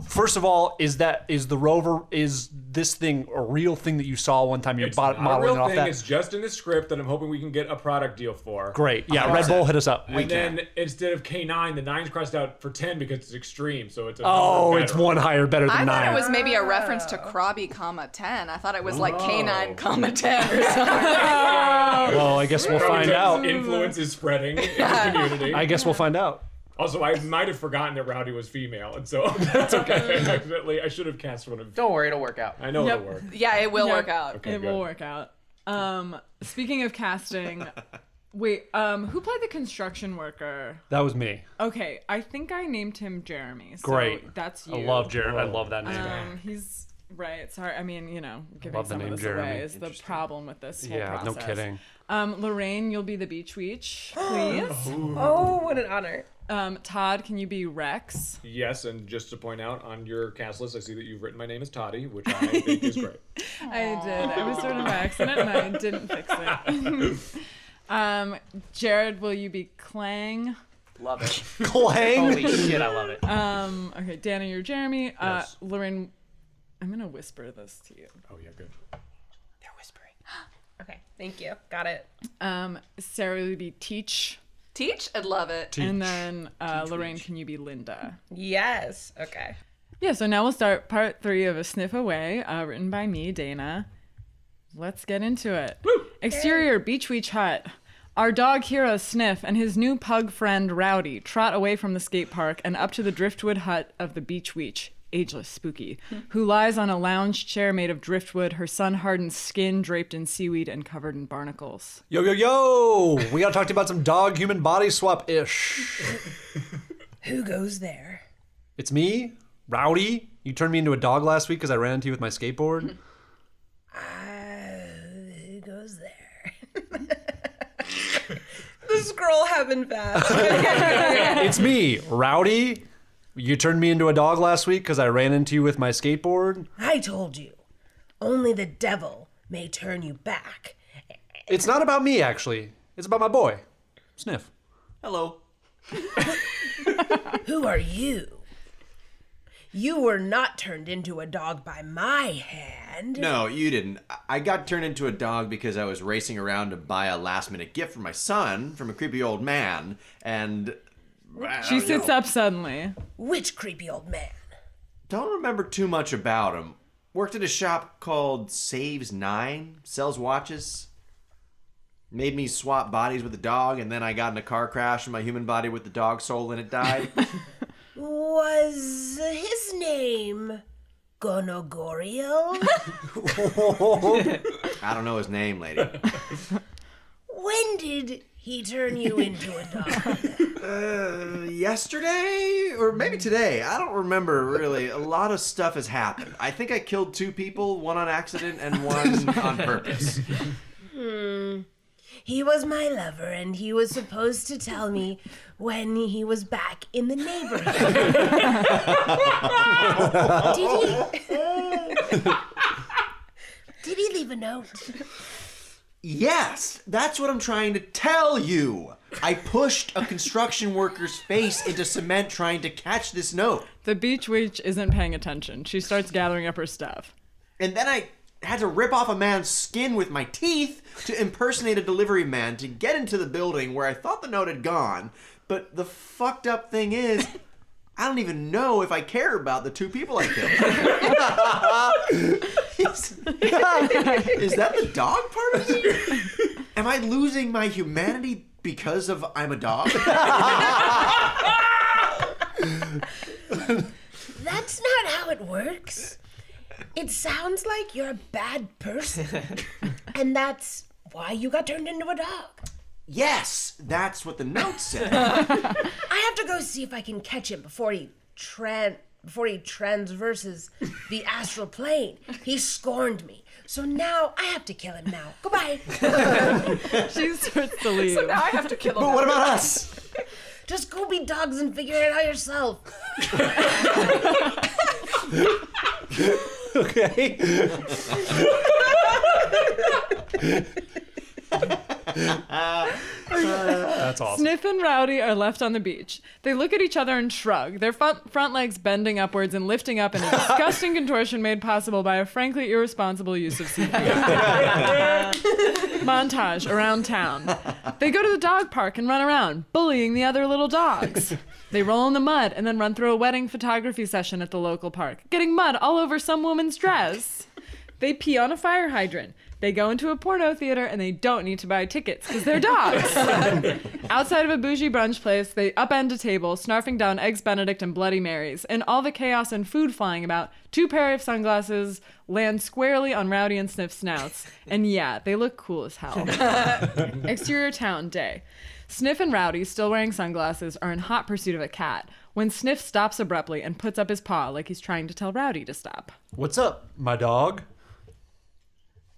First of all, is that is the rover is this thing a real thing that you saw one time? You're It's bot- not a modeling real off thing. that. It's just in the script that I'm hoping we can get a product deal for. Great. Yeah, uh, Red Bull hit us up. And then instead of K9, the nine's crossed out for 10 because it's extreme. So it's a Oh, number it's better. one higher, better than I thought nine. it was maybe a reference to oh. Krabby, comma ten. I thought it was like K9, comma ten or something. well, I guess we'll Probably find Ted's out. Influence is spreading in the community. I guess we'll find out. Also, I might have forgotten that Rowdy was female, and so that's okay. Definitely, I should have cast one of. Don't worry, it'll work out. I know Yep. it'll work. Yeah, it will Yep. work out. Okay, it good. will work out. Um, speaking of casting, wait, um, who played the construction worker? That was me. Okay, I think I named him Jeremy. So Great. That's you. I love Jared. I love that name. Um, he's right. Sorry, I mean, you know, giving love the some name of this Jeremy. away is the problem with this whole yeah, no kidding. Um, Lorraine, you'll be the beach weech, please. Oh, what an honor. um, Todd, can you be Rex? Yes, and just to point out, on your cast list, I see that you've written my name as Toddy, which I think is great. I did. I was sort of by accident and I didn't fix it. um, Jarad, will you be Clang? Love it. Clang. Holy shit, I love it. Um, okay, Dana, you're Jeremy. Uh, Yes. Lorraine, I'm gonna whisper this to you. Oh yeah, good. They're whispering. Okay, thank you. Got it. Um, Sarah will be Teach, Teach? I'd love it. and then uh, Lorraine, can you be Linda? Yes. Okay. Yeah, so now we'll start part three of A Sniff Away, uh, written by me, Dana. Let's get into it. Exterior Beach Weech Hut. Our dog hero Sniff and his new pug friend Rowdy trot away from the skate park and up to the driftwood hut of the Beach Weech, ageless Spooky, who lies on a lounge chair made of driftwood, her sun hardened skin draped in seaweed and covered in barnacles. Yo, yo, yo! We gotta talk to you about some dog human body swap ish. Who goes there? It's me, Rowdy. You turned me into a dog last week because I ran into you with my skateboard. Ah, who goes there? the scroll happened fast. it's me, Rowdy. You turned me into a dog last week because I ran into you with my skateboard. I told you, only the devil may turn you back. It's not about me, actually. It's about my boy, Sniff. Hello. Who are you? You were not turned into a dog by my hand. No, you didn't. I- I got turned into a dog because I was racing around to buy a last minute gift for my son from a creepy old man, and. Well, She sits know, up suddenly. Which creepy old man? Don't remember too much about him. Worked at a shop called Saves Nine, sells watches. Made me swap bodies with a dog, and then I got in a car crash and my human body with the dog soul and it died. Was his name Gonogoriel? I don't know his name, lady. when did he turn you into a dog? Uh, yesterday or maybe today. I don't remember really. A lot of stuff has happened. I think I killed two people, one on accident and one on purpose. Hmm. He was my lover, and he was supposed to tell me when he was back in the neighborhood. Did he? Did he leave a note? Yes, that's what I'm trying to tell you. I pushed a construction worker's face into cement trying to catch this note. The beach witch isn't paying attention. She starts gathering up her stuff. And then I had to rip off a man's skin with my teeth to impersonate a delivery man to get into the building where I thought the note had gone. But the fucked up thing is, I don't even know if I care about the two people I killed. is, is that the dog part of me? Am I losing my humanity because of I'm a dog? That's not how it works. It sounds like you're a bad person. and that's why you got turned into a dog. yes, that's what the note said. I have to go see if I can catch him before he tran before he transverses the astral plane. He scorned me. So now I have to kill him now. Goodbye. She starts to leave. So now I have to kill him. But what about us? Just go be dogs and figure it out yourself. Okay. That's awesome. Sniff and Rowdy are left on the beach. They look at each other and shrug, their front, front legs bending upwards and lifting up in a disgusting contortion made possible by a frankly irresponsible use of CPR. Montage around town. They go to the dog park and run around, bullying the other little dogs. They roll in the mud and then run through a wedding photography session at the local park, getting mud all over some woman's dress. They pee on a fire hydrant. They go into a porno theater and they don't need to buy tickets because they're dogs. Outside of a bougie brunch place, they upend a table, snarfing down Eggs Benedict and Bloody Marys. In all the chaos and food flying about, two pair of sunglasses land squarely on Rowdy and Sniff's snouts. And yeah, they look cool as hell. Exterior town, day. Sniff and Rowdy, still wearing sunglasses, are in hot pursuit of a cat when Sniff stops abruptly and puts up his paw like he's trying to tell Rowdy to stop. What's up, my dog?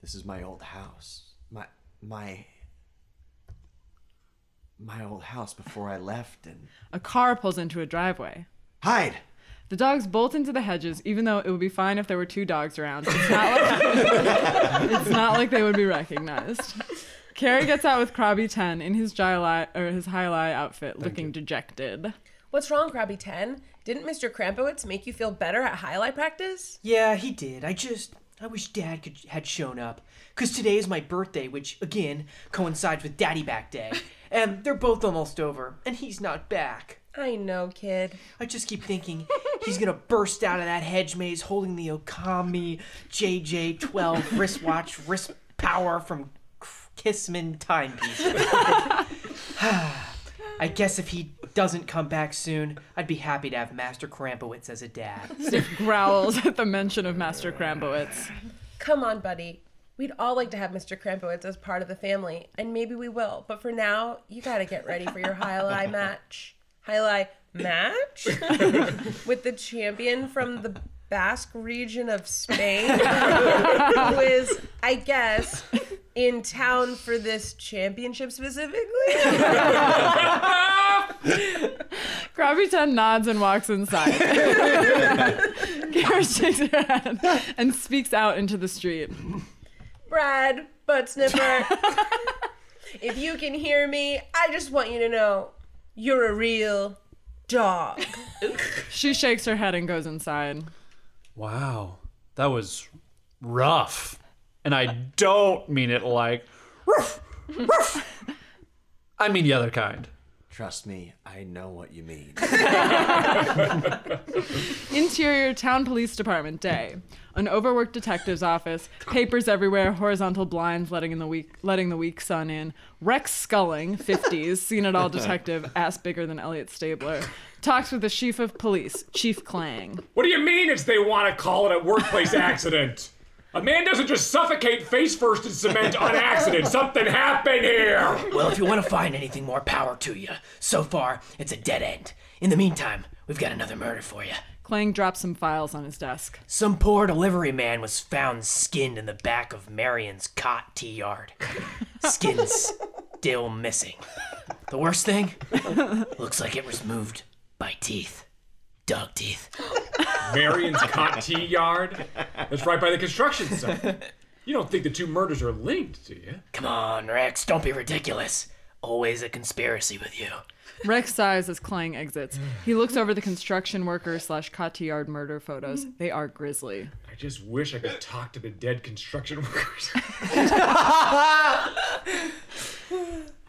This is my old house. My my my old house before I left and A car pulls into a driveway. hide. The dogs bolt into the hedges, even though it would be fine if there were two dogs around. It's not like, it's not like they would be recognized. Kara gets out with Krabby 10 in his jai or his highlight outfit, looking dejected. What's wrong, Krabby 10? Didn't Mr. Krampowitz make you feel better at jai alai practice? Yeah, he did. I just I wish Dad could had shown up. Cause today is my birthday, which again coincides with Daddy Back Day. And they're both almost over, and he's not back. I know, kid. I just keep thinking he's gonna burst out of that hedge maze holding the Okami JJ12 wristwatch wrist power from Kissman timepiece. I guess if he doesn't come back soon, I'd be happy to have Master Krampowitz as a dad. Sniff growls at the mention of Master Krampowitz. Come on, buddy. We'd all like to have Mr. Krampowitz as part of the family, and maybe we will. But for now, you gotta get ready for your jai alai match. jai alai match? With the champion from the Basque region of Spain, who is, I guess, in town for this championship specifically? Krabby Ten nods and walks inside. Kara shakes her head and speaks out into the street. Brad, butt sniffer. if you can hear me, I just want you to know you're a real dog. She shakes her head and goes inside. Wow, that was rough. And I don't mean it like, "Ruff, ruff." I mean the other kind. Trust me, I know what you mean. Interior Town Police Department day. An overworked detective's office. Papers everywhere. Horizontal blinds letting in the week, letting the weak sun in. Rex Sculling, 50s, seen it all detective, ass bigger than Elliot Stabler. Talks with the chief of police, Chief Clang. What do you mean it's they want to call it a workplace accident? A man doesn't just suffocate face first in cement on accident. Something happened here. Well, if you want to find anything more power to you. So far, it's a dead end. In the meantime, we've got another murder for you. Clang drops some files on his desk. Some poor delivery man was found skinned in the back of Marion's cot tea yard. Skin's still missing. The worst thing? Looks like it was moved by teeth. Dog teeth. Marion's cot tea yard? That's right by the construction site. You don't think the two murders are linked, do you? Come on, Rex, don't be ridiculous. Always a conspiracy with you. Rex sighs as Clang exits. He looks over the construction worker slash Cotty Yard murder photos. They are grisly. I just wish I could talk to the dead construction workers.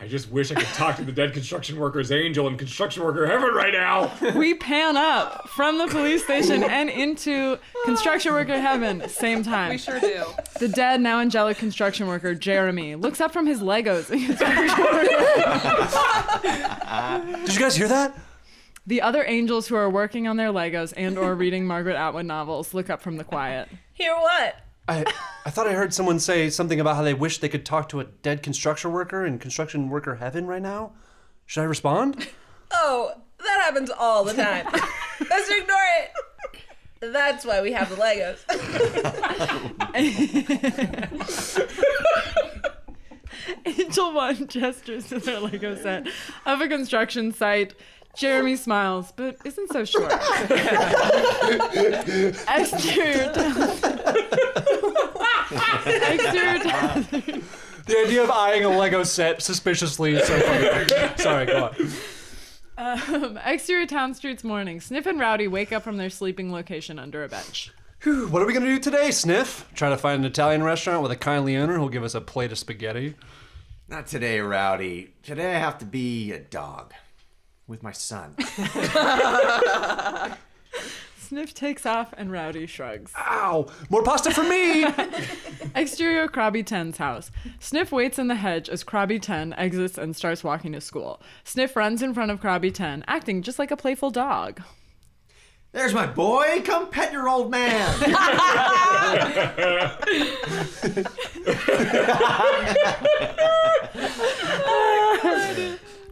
I just wish I could talk to the dead construction workers angel and construction worker heaven right now. We pan up from the police station and into construction worker heaven, same time. We sure do. The dead, now angelic construction worker, Jeremy, looks up from his Legos. Did you guys hear that? the other angels who are working on their Legos and or reading Margaret Atwood novels look up from the quiet. Hear what? I, I thought I heard someone say something about how they wish they could talk to a dead construction worker in construction worker heaven right now. Should I respond? Oh, that happens all the time. Let's ignore it. That's why we have the Legos. Angel One gestures to their Lego set of a construction site. Jeremy smiles, but isn't so sure. Exterior Exterior The idea of eyeing a Lego set suspiciously is so funny. Sorry, go on. um, exterior town streets morning. Sniff and Rowdy wake up from their sleeping location under a bench. Whew, what are we gonna do today, Sniff? Try to find an Italian restaurant with a kindly owner who'll give us a plate of spaghetti. Not today, Rowdy. Today I have to be a dog with my son. Sniff takes off and Rowdy shrugs. Ow! More pasta for me! Exterior Krabby Ten's house. Sniff waits in the hedge as Krabby Ten exits and starts walking to school. Sniff runs in front of Krabby Ten, acting just like a playful dog. There's my boy. Come pet your old man.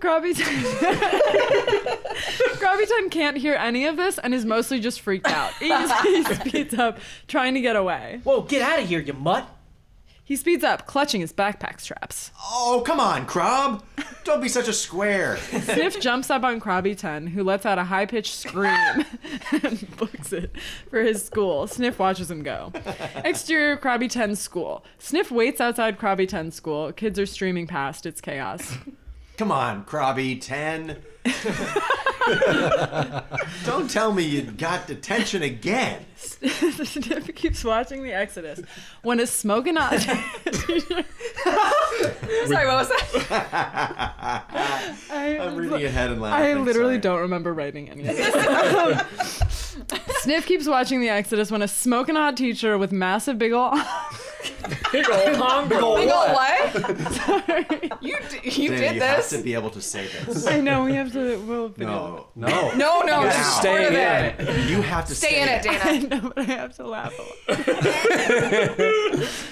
Krabby Ten. Krabby Ten can't hear any of this and is mostly just freaked out. He, he speeds up, trying to get away. Whoa, get out of here, you mutt. He speeds up, clutching his backpack straps. oh, come on, Crob. Don't be such a square. Sniff jumps up on Krabby 10, who lets out a high pitched scream and books it for his school. Sniff watches him go. Exterior Krabby 10 school. Sniff waits outside Krabby 10 school. Kids are streaming past. It's chaos. Come on, Krabby 10. Don't tell me you got detention again. Sniff keeps watching the Exodus. When a smoking hot. Sorry, what was that? I, I'm reading ahead and laughing. I literally sorry. don't remember writing any of this. Sniff keeps watching the Exodus when a smoking hot teacher with massive big ol' Big ol' hongo. Big ol' what? Sorry. You d- you Dana, did you have this. to be able to say this. I know we have to. We'll video. No. No. No, no, Now. just Stay in it. it. You have to Stay say in it, it. I Dana. know, but I have to laugh a lot.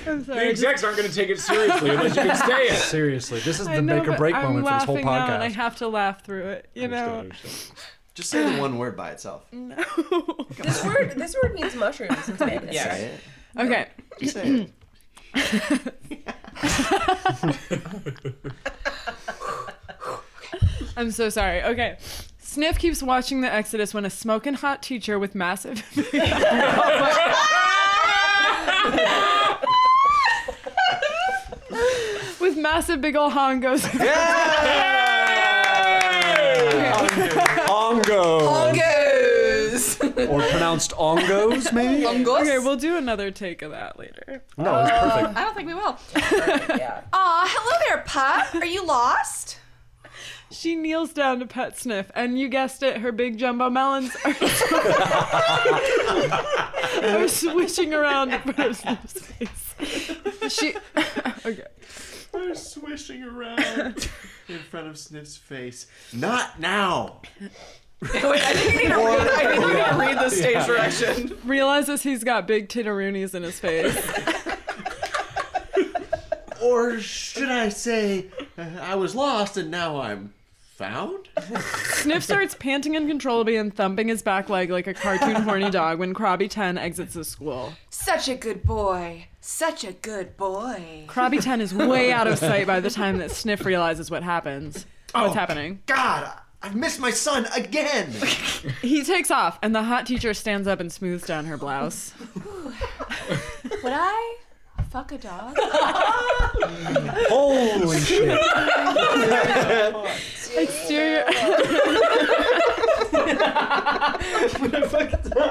I'm sorry. The execs aren't going to take it seriously unless you can say it. Seriously, this is I the know, make or but break I'm moment for this whole laughing now, and I podcast. have to laugh through it. You know. Just say the one word by itself. No. This word, this word means mushrooms in Spanish. Yeah. Say it. Okay. Just say it. I'm so sorry. Okay. Sniff keeps watching the Exodus when a smoking hot teacher with massive. with massive big ol' hong goes. Ongo. Ongos. Or pronounced ongos, maybe? Ongos? Okay, we'll do another take of that later. No, it's perfect. Oh, I don't think we will. Aw, hello there, pup. Are you lost? She kneels down to pet Sniff, and you guessed it, her big jumbo melons are, are swishing around in front of Sniff's face. She. okay. They're swishing around in front of Sniff's face. Not now. Wait, I think you need to read, I think you need to read the stage direction. Realizes he's got big titteroonies in his face. Or should I say, uh, I was lost and now I'm found? Sniff starts panting uncontrollably and thumping his back leg like a cartoon horny dog when Krabby 10 exits the school. Such a good boy. Such a good boy. Krabby 10 is way out of sight by the time that Sniff realizes what happens. What's happening? God, I've missed my son again. He takes off, and the hot teacher stands up and smooths down her blouse. Would I fuck a dog? Holy shit. Exterior.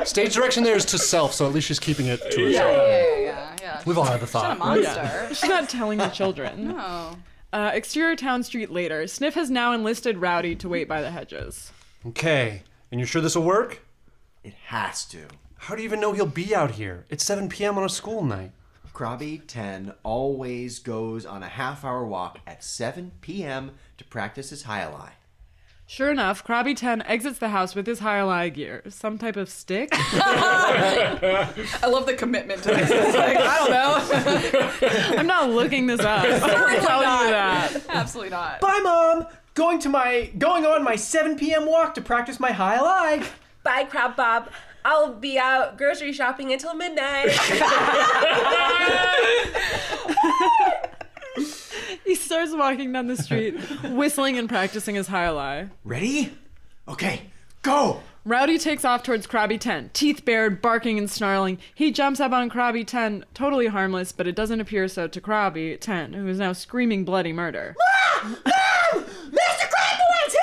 Stage direction there is to self, so at least she's keeping it to herself. yeah, yeah, yeah. We've all had the A thought. monster. She's not telling the children. Oh. Uh, exterior town street later. Sniff has now enlisted Rowdy to wait by the hedges. Okay, and you're sure this will work? It has to. How do you even know he'll be out here? It's 7 p.m. on a school night. Krabby 10 always goes on a half hour walk at 7 p.m. to practice his jai alai. Sure enough, Krabby 10 exits the house with his high gear. Some type of stick? I love the commitment to this. It's like, I don't know. I'm not looking this up. I'm Certainly telling not. you that. Absolutely not. Bye, mom. Going to my going on my 7 p.m. walk to practice my jai alai. Bye, Crab Bob. I'll be out grocery shopping until midnight. He starts walking down the street, whistling and practicing his jai alai. Ready? Okay, go! Rowdy takes off towards Krabby 10, teeth bared, barking and snarling. He jumps up on Krabby 10, totally harmless, but it doesn't appear so to Krabby 10, who is now screaming bloody murder. Mr. Crabble, it's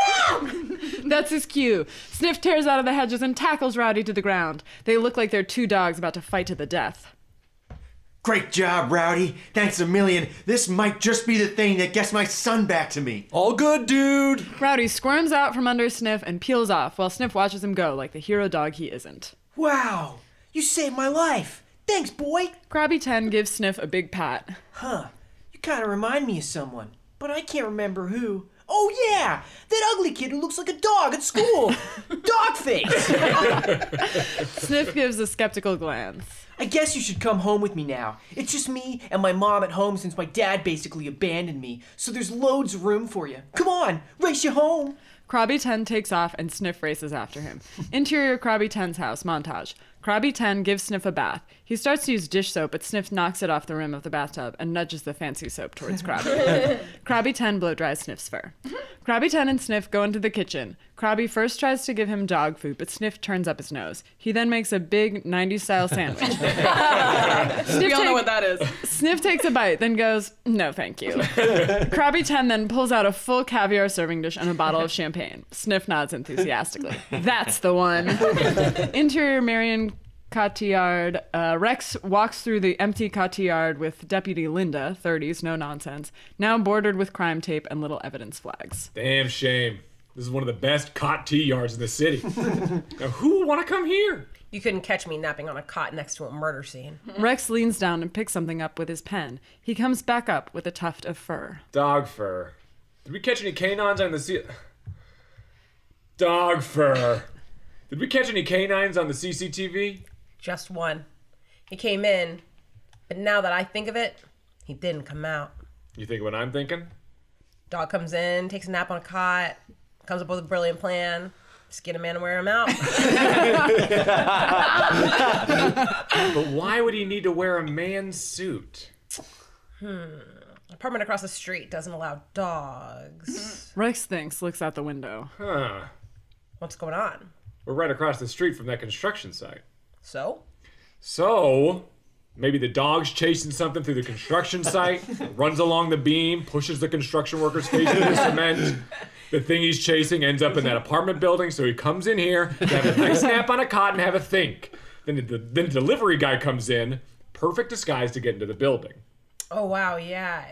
him! That's his cue. Sniff tears out of the hedges and tackles Rowdy to the ground. They look like they're two dogs about to fight to the death. Great job, Rowdy. Thanks a million. This might just be the thing that gets my son back to me. All good, dude. Rowdy squirms out from under Sniff and peels off while Sniff watches him go like the hero dog he isn't. Wow, you saved my life. Thanks, boy. Krabby 10 gives Sniff a big pat. Huh. You kind of remind me of someone, but I can't remember who. Oh yeah, that ugly kid who looks like a dog at school. Dogface. Sniff gives a skeptical glance. I guess you should come home with me now. It's just me and my mom at home since my dad basically abandoned me, so there's loads of room for you. Come on, race you home. Krabby 10 takes off and Sniff races after him. Interior Krabby 10's house montage. Krabby 10 gives Sniff a bath. He starts to use dish soap, but Sniff knocks it off the rim of the bathtub and nudges the fancy soap towards Krabby. Krabby 10 blow dries Sniff's fur. Krabby 10 and Sniff go into the kitchen. Krabby first tries to give him dog food, but Sniff turns up his nose. He then makes a big 90s style sandwich. we all know take- what that is. Sniff takes a bite, then goes, No, thank you. Krabby 10 then pulls out a full caviar serving dish and a bottle of champagne. Sniff nods enthusiastically. That's the one. Interior Marion Cotillard. Uh, Rex walks through the empty Cotillard with Deputy Linda, 30s, no nonsense, now bordered with crime tape and little evidence flags. Damn shame. This is one of the best cot tea yards in the city. now, who would want to come here? you couldn't catch me napping on a cot next to a murder scene. Rex leans down and picks something up with his pen. He comes back up with a tuft of fur. Dog fur. Did we catch any canines on the C? Dog fur. Did we catch any canines on the CCTV? Just one. He came in, but now that I think of it, he didn't come out. You think what I'm thinking? Dog comes in, takes a nap on a cot, comes up with a brilliant plan. Skin a man and wear him out. But why would he need to wear a man's suit? Hmm. apartment across the street doesn't allow dogs. Rex thinks, looks out the window. Huh. What's going on? We're right across the street from that construction site. So? So, maybe the dog's chasing something through the construction site, runs along the beam, pushes the construction worker's face into the cement. The thing he's chasing ends up in that apartment building, so he comes in here to have a nice nap on a cot and have a think. Then the, then the delivery guy comes in, perfect disguise to get into the building. Oh wow, yeah.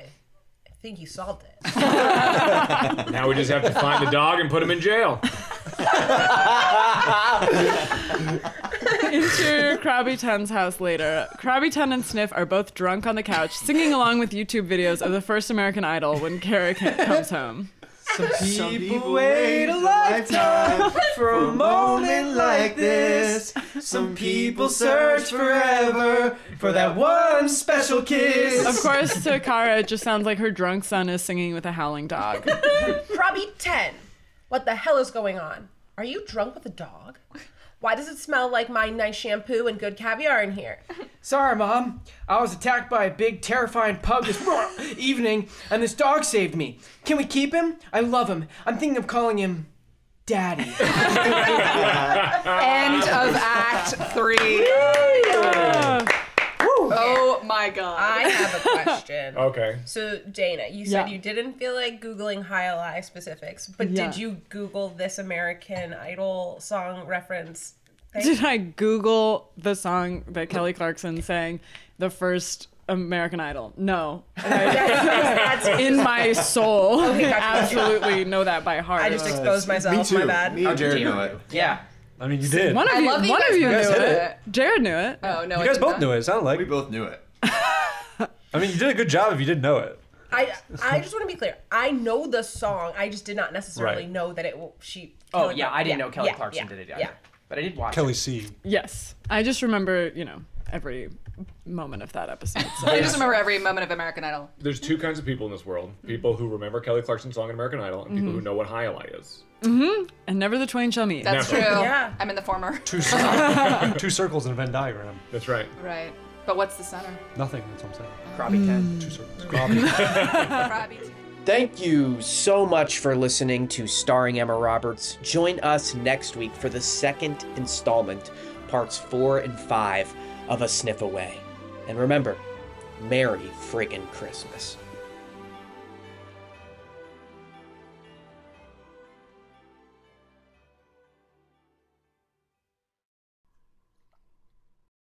I think you solved it. Now we just have to find the dog and put him in jail. Enter Krabby Ten's house later. Krabby Ten and Sniff are both drunk on the couch, singing along with YouTube videos of the first American Idol when Kara comes home. Some people wait a lifetime for a moment like this. Some people search forever for that one special kiss. Of course, to Kara, it just sounds like her drunk son is singing with a howling dog. Probably 10. What the hell is going on? Are you drunk with a dog? Why does it smell like my nice shampoo and good caviar in here? Sorry, Mom. I was attacked by a big, terrifying pug this evening, and this dog saved me. Can we keep him? I love him. I'm thinking of calling him Daddy. End of Act Three. Oh my god. I have a question. Okay. So, Dana, you said Yeah. you didn't feel like Googling jai alai specifics, but Yeah. did you Google this American Idol song reference thing? Did I Google the song that Kelly Clarkson sang, the first American Idol? No. That's- In my soul, Okay, I gotcha, gotcha. absolutely know that by heart. I just exposed myself. Me too. My bad. Me and Jarad know it. yeah. I mean, you did. one of I you, love you one guys of you knew it. it. Jarad knew it. Oh no, You guys both not. knew it. It sounded like. We both knew it. I mean, you did a good job if you didn't know it. I I just want to be clear. I know the song. I just did not necessarily Right. know that it. will- She. Oh, Kelly yeah, Clark- I didn't know Kelly yeah, Clarkson yeah, did it either. Yeah. But I did watch Kelly it. C. Yes, I just remember, you know, every moment of that episode. So. I just remember every moment of American Idol. There's two kinds of people in this world people who remember Kelly Clarkson's song in American Idol, and people who mm-hmm. know what jai alai is. Mm-hmm. and never the twain shall meet. That's Never. true. Yeah. I'm in the former. Two, cir- two circles in a Venn diagram. That's right. Right. But what's the center? Nothing. That's what I'm saying. Krabby 10. Mm. Two circles. Krabby. Thank you so much for listening to Starring Emma Roberts. Join us next week for the second installment, parts four and five of A Sniff Away. And remember, Merry friggin' Christmas.